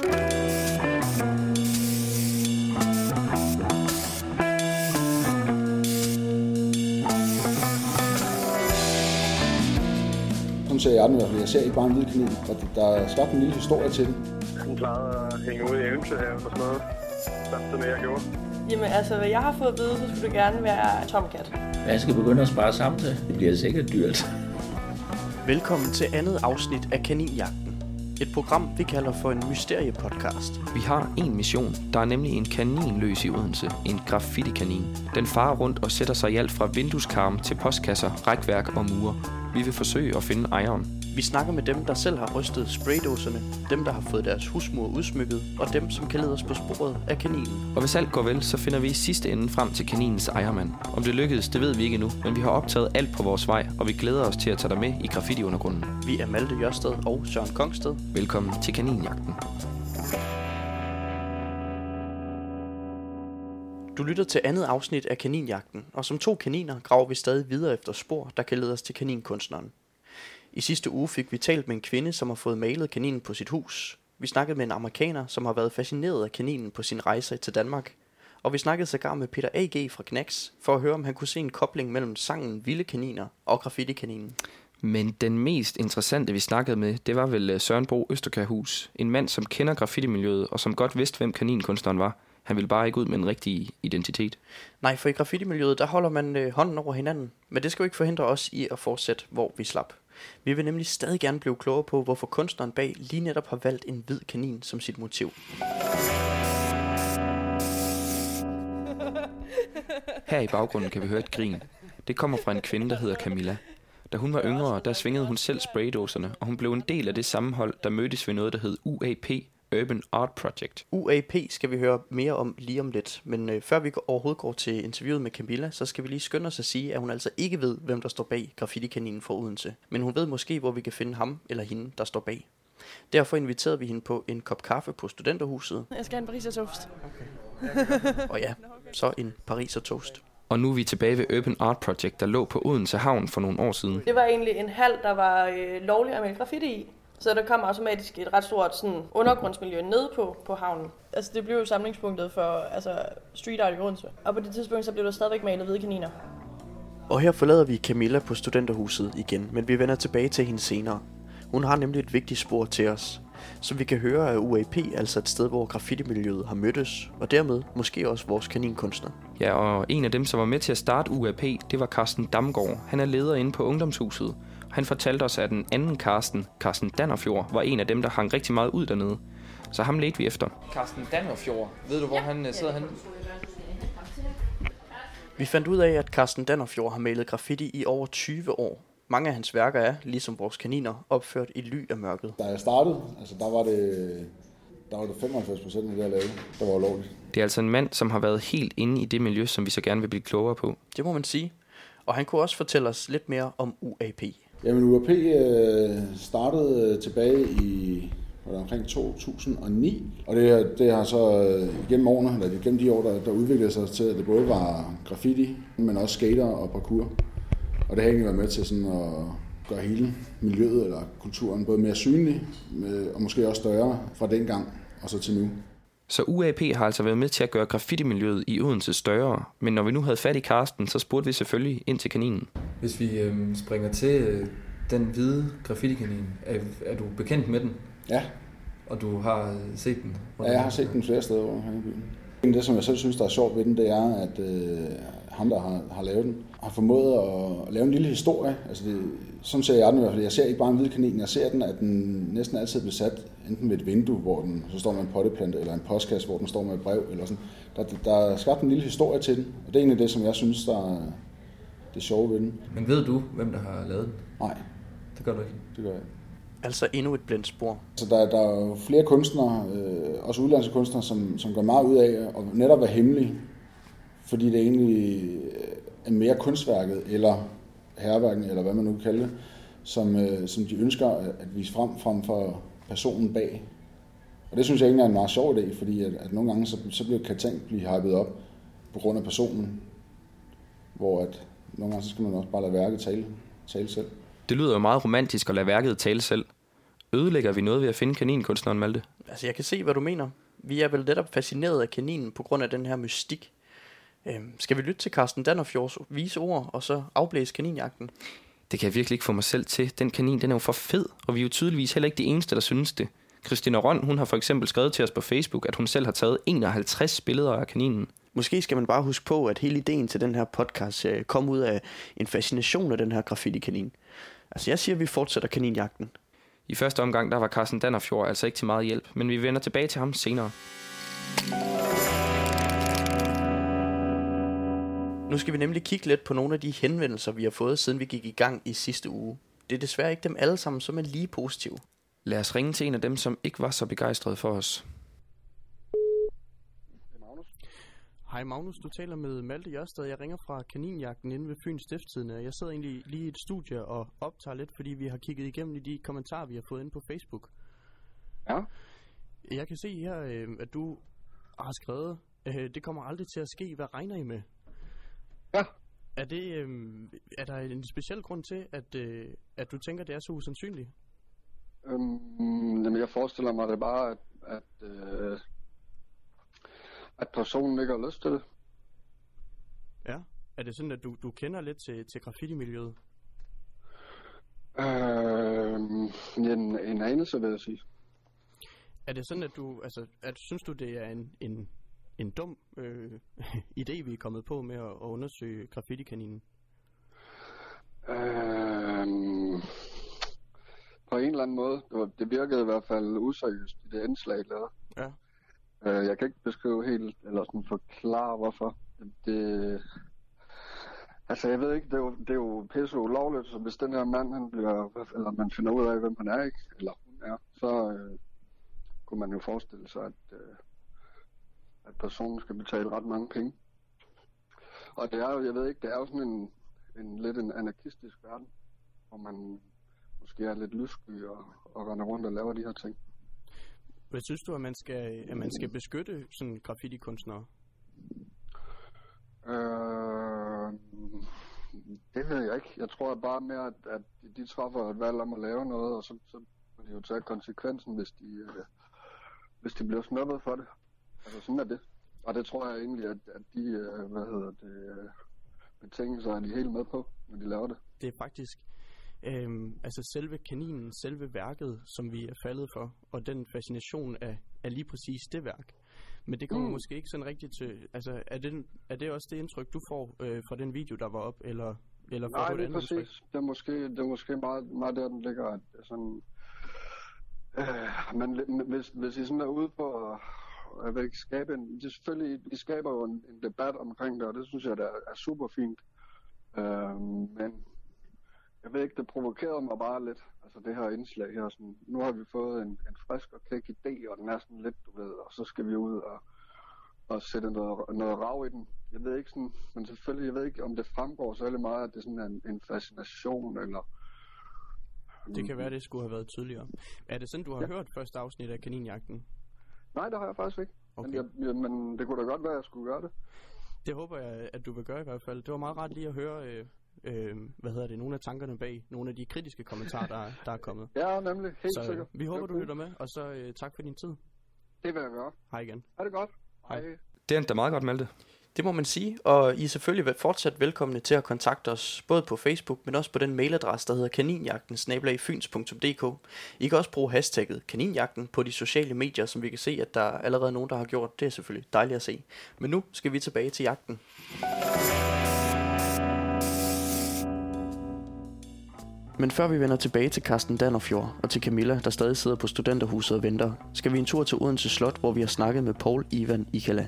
Sådan ser jeg den i hvert fald. Jeg ser ikke bare en hvid kanin. Der, der er skabt en lille historie til den. Hun plejede at hænge ud i Eventyr og sådan noget. Samtidig med, jeg gjorde. Jamen altså, hvad jeg har fået at vide, så skulle det gerne være tomcat. Jeg skal begynde at spare sammen til. Det bliver sikkert dyrt. Velkommen til andet afsnit af Kaninjagten. Et program, vi kalder for en mysteriepodcast. Vi har en mission. Der er nemlig en kanin løs i Odense. En graffiti-kanin. Den farer rundt og sætter sig i alt fra vindueskarm til postkasser, rækværk og mure. Vi vil forsøge at finde ejeren. Vi snakker med dem, der selv har rystet spraydåserne, dem, der har fået deres husmur udsmykket, og dem, som kan lede os på sporet af kaninen. Og hvis alt går vel, så finder vi i sidste ende frem til kaninens ejermand. Om det lykkedes, det ved vi ikke endnu, men vi har optaget alt på vores vej, og vi glæder os til at tage dig med i graffiti-undergrunden. Vi er Malte Jørsted og Søren Kongsted. Velkommen til Kaninjagten. Du lytter til andet afsnit af Kaninjagten, og som to kaniner graver vi stadig videre efter spor, der kan lede os til kaninkunstneren. I sidste uge fik vi talt med en kvinde, som har fået malet kaninen på sit hus. Vi snakkede med en amerikaner, som har været fascineret af kaninen på sin rejse til Danmark. Og vi snakkede sågar med Peter A.G. fra Knacks, for at høre, om han kunne se en kobling mellem sangen Vilde Kaniner og Graffiti-kaninen. Men den mest interessante, vi snakkede med, det var vel øh, Søren Bro Østerkærhus. En mand, som kender graffiti-miljøet, og som godt vidste, hvem kaninkunstneren var. Han ville bare ikke ud med en rigtig identitet. Nej, for i graffiti-miljøet, der holder man øh, hånden over hinanden. Men det skal jo ikke forhindre os i at fortsætte, hvor vi slap. Vi vil nemlig stadig gerne blive klogere på, hvorfor kunstneren bag lige netop har valgt en hvid kanin som sit motiv. Her i baggrunden kan vi høre et grin. Det kommer fra en kvinde, der hedder Camilla. Da hun var yngre, der svingede hun selv spraydåserne, og hun blev en del af det sammenhold, der mødtes ved noget, der hed UAP, Urban Art Project. UAP skal vi høre mere om lige om lidt, men øh, før vi overhovedet går til interviewet med Camilla, så skal vi lige skynde os at sige, at hun altså ikke ved, hvem der står bag graffiti-kaninen for Odense. Men hun ved måske, hvor vi kan finde ham eller hende, der står bag. Derfor inviterede vi hende på en kop kaffe på studenterhuset, Jeg skal have en pariser toast. og ja, så en pariser toast. Og nu er vi tilbage ved Urban Art Project, der lå på Odense Havn for nogle år siden. Det var egentlig en hal, der var øh, lovlig at male graffiti i. Så der kom automatisk et ret stort sådan, undergrundsmiljø ned på, på havnen. Altså det blev jo samlingspunktet for altså, street art i Odense. Og på det tidspunkt så blev der stadigvæk malet hvide kaniner. Og her forlader vi Camilla på studenterhuset igen, men vi vender tilbage til hende senere. Hun har nemlig et vigtigt spor til os. Som vi kan høre er UAP altså et sted, hvor graffiti-miljøet har mødtes, og dermed måske også vores kaninkunstner. Ja, og en af dem, som var med til at starte UAP, det var Carsten Damgaard. Han er leder inde på Ungdomshuset. Han fortalte os, at den anden Carsten, Carsten Dannerfjord, var en af dem, der hang rigtig meget ud dernede. Så ham ledte vi efter. Carsten Dannerfjord, ved du, hvor han øh, sidder henne? Vi fandt ud af, at Carsten Dannerfjord har malet graffiti i over 20 år. Mange af hans værker er, ligesom vores kaniner, opført i ly af mørket. Da jeg startede, altså der var det, der var det 95 procent af det, jeg lavede, der var ulovligt. Det er altså en mand, som har været helt inde i det miljø, som vi så gerne vil blive klogere på. Det må man sige. Og han kunne også fortælle os lidt mere om UAP. Jamen UAP øh, startede øh, tilbage i var det omkring 2009, og det, det har så øh, gennem årene, eller gennem de år, der, der udviklede sig til, at det både var graffiti, men også skater og parkour. Og det har egentlig været med til sådan at gøre hele miljøet eller kulturen både mere synlig, med, og måske også større fra dengang og så til nu. Så UAP har altså været med til at gøre graffiti-miljøet i Odense større. Men når vi nu havde fat i Carsten, så spurgte vi selvfølgelig ind til kaninen. Hvis vi øh, springer til øh, den hvide graffiti-kanin, er, er du bekendt med den? Ja, Og du har øh, set den? ja jeg har set den flere steder over her i byen. Det, som jeg selv synes, der er sjovt ved den, det er, at øh, ham, der har, har lavet den, har formået at lave en lille historie. Altså det, sådan ser jeg den i hvert fald. Jeg ser ikke bare en hvid kanin, jeg ser den, at den næsten altid er besat enten ved et vindue, hvor den så står med en potteplante, eller en postkasse, hvor den står med et brev, eller sådan. Der, der er skabt en lille historie til den, og det er egentlig det, som jeg synes, der er det sjove ved den. Men ved du, hvem der har lavet den? Nej, Det gør du ikke. det gør jeg ikke. Altså endnu et blindt spor. Så der, der er jo flere kunstnere, øh, også udlandske kunstnere, som, som gør meget ud af at netop være hemmelige, fordi det egentlig er mere kunstværket, eller herværken, eller hvad man nu kan kalde det, som, øh, som de ønsker at, at vise frem, frem for personen bag. Og det synes jeg egentlig er en meget sjov idé, fordi at, at nogle gange så, så bliver kan ting blive hypet op på grund af personen, hvor at nogle gange så skal man også bare lade værket tale, tale selv. Det lyder jo meget romantisk at lade værket tale selv. Ødelægger vi noget ved at finde kaninkunstneren, Malte? Altså, jeg kan se, hvad du mener. Vi er vel netop fascineret af kaninen på grund af den her mystik. Øhm, skal vi lytte til Carsten Dannerfjords vise ord, og så afblæse kaninjagten? Det kan jeg virkelig ikke få mig selv til. Den kanin, den er jo for fed, og vi er jo tydeligvis heller ikke de eneste, der synes det. Christina Røn, hun har for eksempel skrevet til os på Facebook, at hun selv har taget 51 billeder af kaninen. Måske skal man bare huske på, at hele ideen til den her podcast øh, kom ud af en fascination af den her graffiti-kanin. Altså, jeg siger, at vi fortsætter kaninjagten. I første omgang, der var Carsten Dannerfjord altså ikke til meget hjælp, men vi vender tilbage til ham senere. Nu skal vi nemlig kigge lidt på nogle af de henvendelser, vi har fået, siden vi gik i gang i sidste uge. Det er desværre ikke dem alle sammen, som er lige positive. Lad os ringe til en af dem, som ikke var så begejstret for os. Hej Magnus, du taler med Malte Jørsted. Jeg ringer fra Kaninjagten inde ved Fyns Stifttidende. Jeg sidder egentlig lige i et studie og optager lidt, fordi vi har kigget igennem i de kommentarer, vi har fået inde på Facebook. Ja. Jeg kan se her, øh, at du har skrevet, øh, det kommer aldrig til at ske. Hvad regner I med? Ja. Er, det, øh, er der en speciel grund til, at, øh, at du tænker, det er så usandsynligt? Øhm, jamen, jeg forestiller mig det bare, at, at, øh, at personen ikke har lyst til det. Ja. Er det sådan, at du, du kender lidt til, til graffiti-miljøet? Øh, en, en anelse, vil jeg sige. Er det sådan, at du, altså, at, synes du, det er en, en, en dum øh, idé, vi er kommet på med at, at undersøge graffiti-kaninen? Øh, på en eller anden måde. Det, virkede i hvert fald useriøst i det indslag, lavede. Ja. Øh, jeg kan ikke beskrive helt, eller sådan forklare, hvorfor. Det, altså, jeg ved ikke, det er jo, det er jo pisse ulovligt, så hvis den her mand, han bliver, eller man finder ud af, hvem han er, ikke? Eller hun er, så øh, kunne man jo forestille sig, at, øh, at personen skal betale ret mange penge. Og det er jo, jeg ved ikke, det er jo sådan en, en lidt en anarkistisk verden, hvor man måske er lidt lyssky og, og render rundt og laver de her ting. Hvad synes du, at man skal, at man skal beskytte sådan graffiti-kunstnere? Øh, det ved jeg ikke. Jeg tror bare mere, at, at de træffer et valg om at lave noget, og så, så må de jo tage konsekvensen, hvis de, øh, hvis de bliver snuppet for det. Altså sådan er det. Og det tror jeg egentlig, at, at de, øh, hvad hedder det, øh, betingelser er de helt med på, når de laver det. Det er faktisk øhm, altså selve kaninen, selve værket, som vi er faldet for, og den fascination af, af lige præcis det værk. Men det kommer mm. måske ikke sådan rigtigt til... Altså, er det, er det også det indtryk, du får øh, fra den video, der var op, eller, eller får Nej, du et det er præcis. indtryk? Det er måske, det er måske meget, meget der, den ligger, at sådan... Øh, men hvis, hvis I sådan er ude på at jeg ikke, skabe en... Det selvfølgelig, I skaber jo en, en debat omkring det, og det synes jeg, der er, er super fint. Øh, men jeg ved ikke, det provokerede mig bare lidt, altså det her indslag her. Sådan, nu har vi fået en, en frisk og kæk idé, og den er sådan lidt, du ved, og så skal vi ud og, og sætte noget, noget rav i den. Jeg ved ikke sådan, men selvfølgelig, jeg ved ikke, om det fremgår særlig meget, at det sådan er en, en fascination, eller... Det kan være, det skulle have været tydeligere. Er det sådan, du har ja. hørt første afsnit af Kaninjagten? Nej, det har jeg faktisk ikke. Okay. Men, jeg, jeg, men det kunne da godt være, at jeg skulle gøre det. Det håber jeg, at du vil gøre i hvert fald. Det var meget rart lige at høre, øh, øh, hvad hedder det, nogle af tankerne bag, nogle af de kritiske kommentarer, der, der er kommet. Ja, nemlig. Helt Så øh, sikkert. vi håber, du er lytter med, og så øh, tak for din tid. Det vil jeg gøre. Hej igen. Ha' det godt. Hej. Det endte da meget godt, Malte. Det må man sige, og I er selvfølgelig fortsat velkomne til at kontakte os, både på Facebook, men også på den mailadresse, der hedder kaninjagten I kan også bruge hashtagget kaninjagten på de sociale medier, som vi kan se, at der er allerede nogen, der har gjort. Det er selvfølgelig dejligt at se. Men nu skal vi tilbage til jagten. Men før vi vender tilbage til Carsten Dannerfjord og til Camilla, der stadig sidder på studenterhuset og venter, skal vi en tur til Odense Slot, hvor vi har snakket med Paul Ivan Ikala.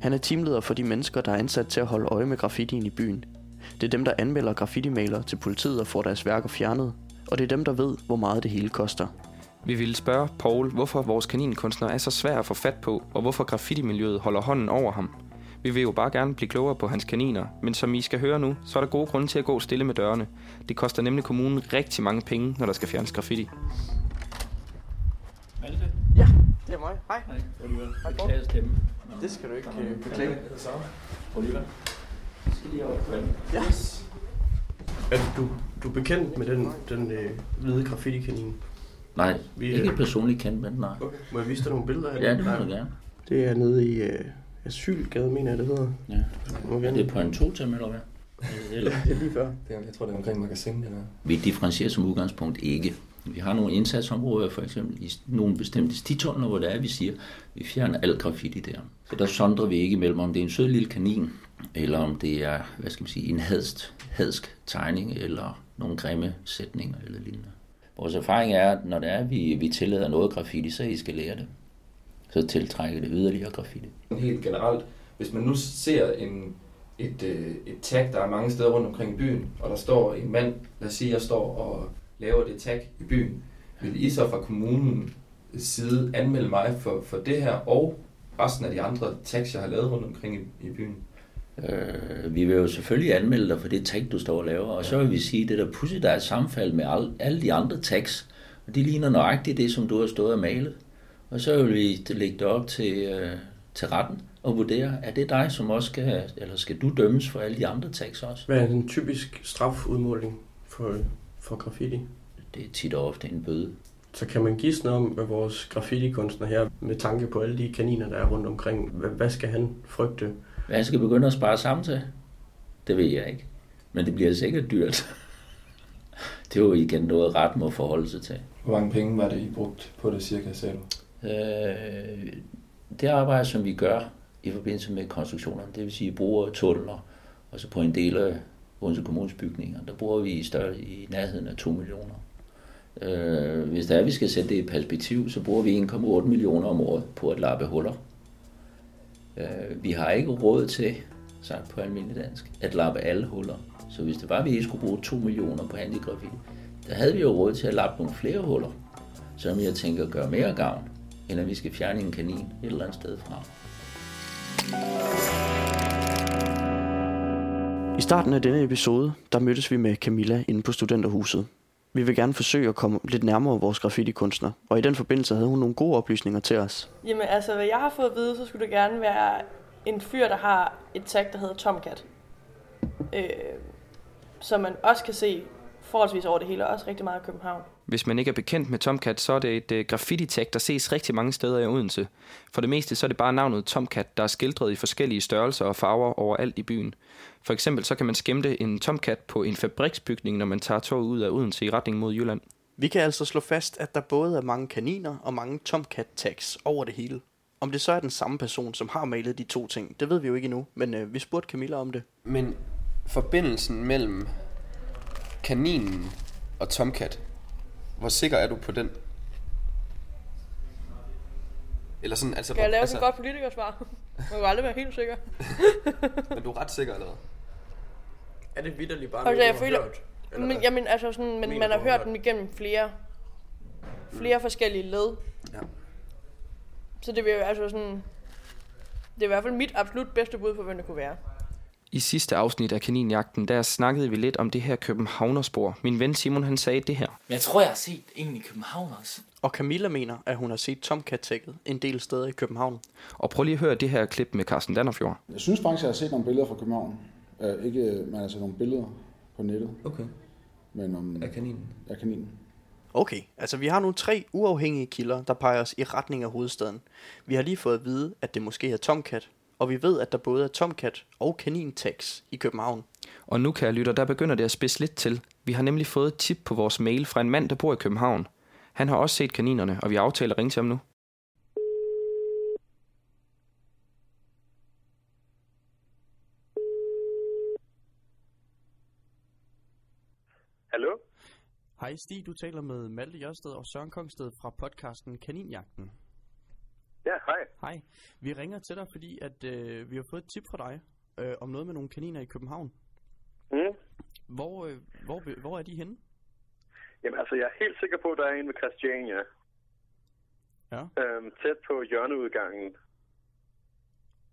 Han er teamleder for de mennesker, der er ansat til at holde øje med graffitien i byen. Det er dem, der anmelder graffiti til politiet og får deres værker fjernet. Og det er dem, der ved, hvor meget det hele koster. Vi ville spørge Paul, hvorfor vores kaninkunstner er så svær at få fat på, og hvorfor graffiti-miljøet holder hånden over ham. Vi vil jo bare gerne blive klogere på hans kaniner, men som I skal høre nu, så er der gode grunde til at gå stille med dørene. Det koster nemlig kommunen rigtig mange penge, når der skal fjernes graffiti. Malte? Ja, det er mig. Hej. Hej, Oliver. Hej. Beklager stemme. Det skal du ikke øh, beklage. Oliver. Jeg skal lige over på. Ja. Er du, du er bekendt med den, den øh, hvide graffiti-kanin? Nej, Vi, ikke øh, personligt kendt, men nej. Okay. Må jeg vise dig nogle billeder af Ja, det må du gerne. Det er nede i øh, Asylgade, mener jeg, det hedder. Ja. Må Er det på en totem, eller hvad? Eller? det er lige før. Det er, jeg tror, det er omkring magasin, det der. Vi differentierer som udgangspunkt ikke. Vi har nogle indsatsområder, for eksempel i nogle bestemte stitunneler, hvor det er, vi siger, vi fjerner alt graffiti der. Så der sondrer vi ikke mellem, om det er en sød lille kanin, eller om det er, hvad skal man sige, en hadst, hadsk tegning, eller nogle grimme sætninger eller lignende. Vores erfaring er, at når det er, vi, vi tillader noget graffiti, så I skal lære det. Så tiltrækker det yderligere graffiti. Helt generelt, hvis man nu ser en, et, øh, et tag, der er mange steder rundt omkring i byen, og der står en mand, lad os sige, jeg står og laver det tag i byen, vil I så fra kommunens side anmelde mig for, for det her, og resten af de andre tags, jeg har lavet rundt omkring i, i byen? Øh, vi vil jo selvfølgelig anmelde dig for det tag, du står og laver, og så vil vi sige, at det der pudsigt, der er et sammenfald med al, alle de andre tags, og de ligner nøjagtigt det, som du har stået og malet. Og så vil vi lægge det op til, øh, til retten og vurdere, er det dig, som også skal, eller skal du dømmes for alle de andre tags også? Hvad er en typisk strafudmåling for, for graffiti? Det er tit og ofte en bøde. Så kan man gisne om, hvad vores graffiti-kunstner her, med tanke på alle de kaniner, der er rundt omkring, hvad, hvad skal han frygte? Hvad jeg skal begynde at spare sammen til? Det ved jeg ikke. Men det bliver sikkert dyrt. det er jo igen noget, ret må forholde sig til. Hvor mange penge var det, I brugt på det cirka, sagde du? Øh, det arbejde, som vi gør i forbindelse med konstruktionerne, det vil sige, at vi bruger tunneler, og så på en del af Odense Kommunes bygninger, der bruger vi i, større, i nærheden af 2 millioner. Øh, hvis der er, vi skal sætte det i perspektiv, så bruger vi 1,8 millioner om året på at lappe huller. Øh, vi har ikke råd til, sagt på almindelig dansk, at lappe alle huller. Så hvis det var, at vi skulle bruge 2 millioner på handigraffiti, der havde vi jo råd til at lappe nogle flere huller, som jeg tænker gør mere gavn, at vi skal fjerne en kanin et eller andet sted fra. I starten af denne episode, der mødtes vi med Camilla inde på studenterhuset. Vi vil gerne forsøge at komme lidt nærmere vores graffiti-kunstner, og i den forbindelse havde hun nogle gode oplysninger til os. Jamen altså, hvad jeg har fået at vide, så skulle det gerne være en fyr, der har et tag, der hedder Tomcat. Øh, som man også kan se forholdsvis over det hele, og også rigtig meget i København. Hvis man ikke er bekendt med Tomcat, så er det et uh, graffiti-tag, der ses rigtig mange steder i Odense. For det meste så er det bare navnet Tomcat, der er skildret i forskellige størrelser og farver overalt i byen. For eksempel så kan man skæmte en Tomcat på en fabriksbygning, når man tager toget ud af Odense i retning mod Jylland. Vi kan altså slå fast, at der både er mange kaniner og mange Tomcat-tags over det hele. Om det så er den samme person, som har malet de to ting, det ved vi jo ikke endnu, men øh, vi spurgte Camilla om det. Men forbindelsen mellem kaninen og Tomcat, hvor sikker er du på den? Eller sådan, altså... Skal jeg lave altså, et godt politikersvar? Man kan jo aldrig være helt sikker. Men du er ret sikker, eller hvad? Er det vidderligt bare Altså, noget, jeg du har føler... hørt? Eller Men, jamen, altså sådan, men Mener man har hørt hørt? dem igennem flere, flere forskellige led. Ja. Så det vil altså sådan... Det er i hvert fald mit absolut bedste bud på, hvem det kunne være. I sidste afsnit af Kaninjagten, der snakkede vi lidt om det her Københavnerspor. Min ven Simon, han sagde det her. Men jeg tror, jeg har set en i København også. Og Camilla mener, at hun har set Tomcat-tagget en del steder i København. Og prøv lige at høre det her klip med Carsten Dannerfjord. Jeg synes faktisk, jeg har set nogle billeder fra København. Uh, ikke, men altså nogle billeder på nettet. Okay. Men om... Af kaninen? Af kaninen. Okay, altså vi har nu tre uafhængige kilder, der peger os i retning af hovedstaden. Vi har lige fået at vide, at det måske er Tomcat, og vi ved, at der både er Tomcat og kanintags i København. Og nu, kære lytter, der begynder det at spidse lidt til. Vi har nemlig fået et tip på vores mail fra en mand, der bor i København. Han har også set kaninerne, og vi aftaler at ringe til ham nu. Hallo? Hej Stig, du taler med Malte Jørsted og Søren Kongsted fra podcasten Kaninjagten. Ja, hej. Hej, vi ringer til dig, fordi at øh, vi har fået et tip fra dig øh, om noget med nogle kaniner i København. Mm. Hvor, øh, hvor, hvor er de henne? Jamen altså, jeg er helt sikker på, at der er en ved Christiania. Ja. Øhm, tæt på hjørneudgangen.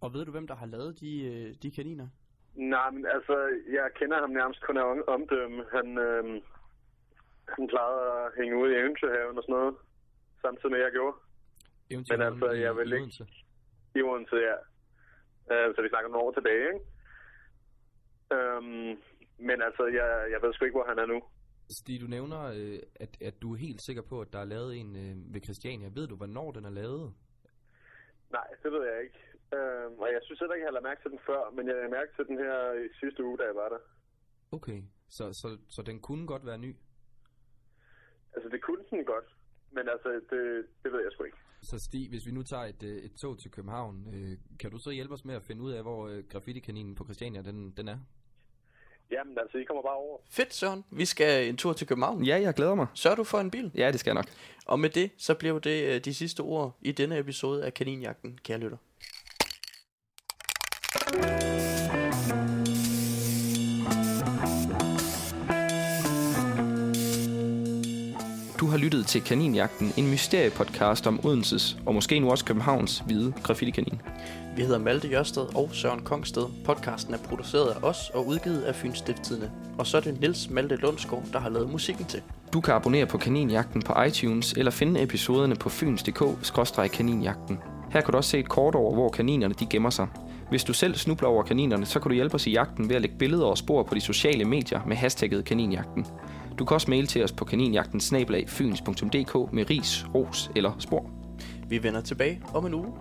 Og ved du, hvem der har lavet de, øh, de kaniner? Nej, men altså, jeg kender ham nærmest kun af om- omdømme. Han, øhm, han plejede at hænge ude i Eventyrhaven og sådan noget. Samtidig med, at jeg gjorde. Men altså, jeg vil ikke... I Odense, ja. Øh, så vi snakker nogle år tilbage, ikke? Øhm, men altså, jeg, jeg ved sgu ikke, hvor han er nu. Stig, du nævner, øh, at, at du er helt sikker på, at der er lavet en øh, ved Christiania. Ved du, hvornår den er lavet? Nej, det ved jeg ikke. Øh, og jeg synes heller ikke, jeg har lagt mærke til den før, men jeg har mærke til den her i sidste uge, da jeg var der. Okay, så, så, så den kunne godt være ny? Altså, det kunne den godt, men altså, det, det ved jeg sgu ikke. Så Stig, hvis vi nu tager et, øh, et tog til København, øh, kan du så hjælpe os med at finde ud af, hvor øh, graffiti-kaninen på Christiania den, den er? Jamen altså, I kommer bare over. Fedt, Søren. Vi skal en tur til København. Ja, jeg glæder mig. Sørger du for en bil? Ja, det skal jeg nok. Og med det, så blev det øh, de sidste ord i denne episode af Kaninjagten, kære lytter. Du har lyttet til Kaninjagten, en mysteriepodcast om Odenses og måske nu også Københavns hvide graffiti-kanin. Vi hedder Malte Jørsted og Søren Kongsted. Podcasten er produceret af os og udgivet af Fyns Stiftstidende. Og så er det Nils Malte Lundsgaard, der har lavet musikken til. Du kan abonnere på Kaninjagten på iTunes eller finde episoderne på fyns.dk-kaninjagten. Her kan du også se et kort over, hvor kaninerne de gemmer sig. Hvis du selv snubler over kaninerne, så kan du hjælpe os i jagten ved at lægge billeder og spor på de sociale medier med hashtagget kaninjagten. Du kan også mail til os på kaninjagtensnabelag.fyns.dk med ris, ros eller spor. Vi vender tilbage om en uge.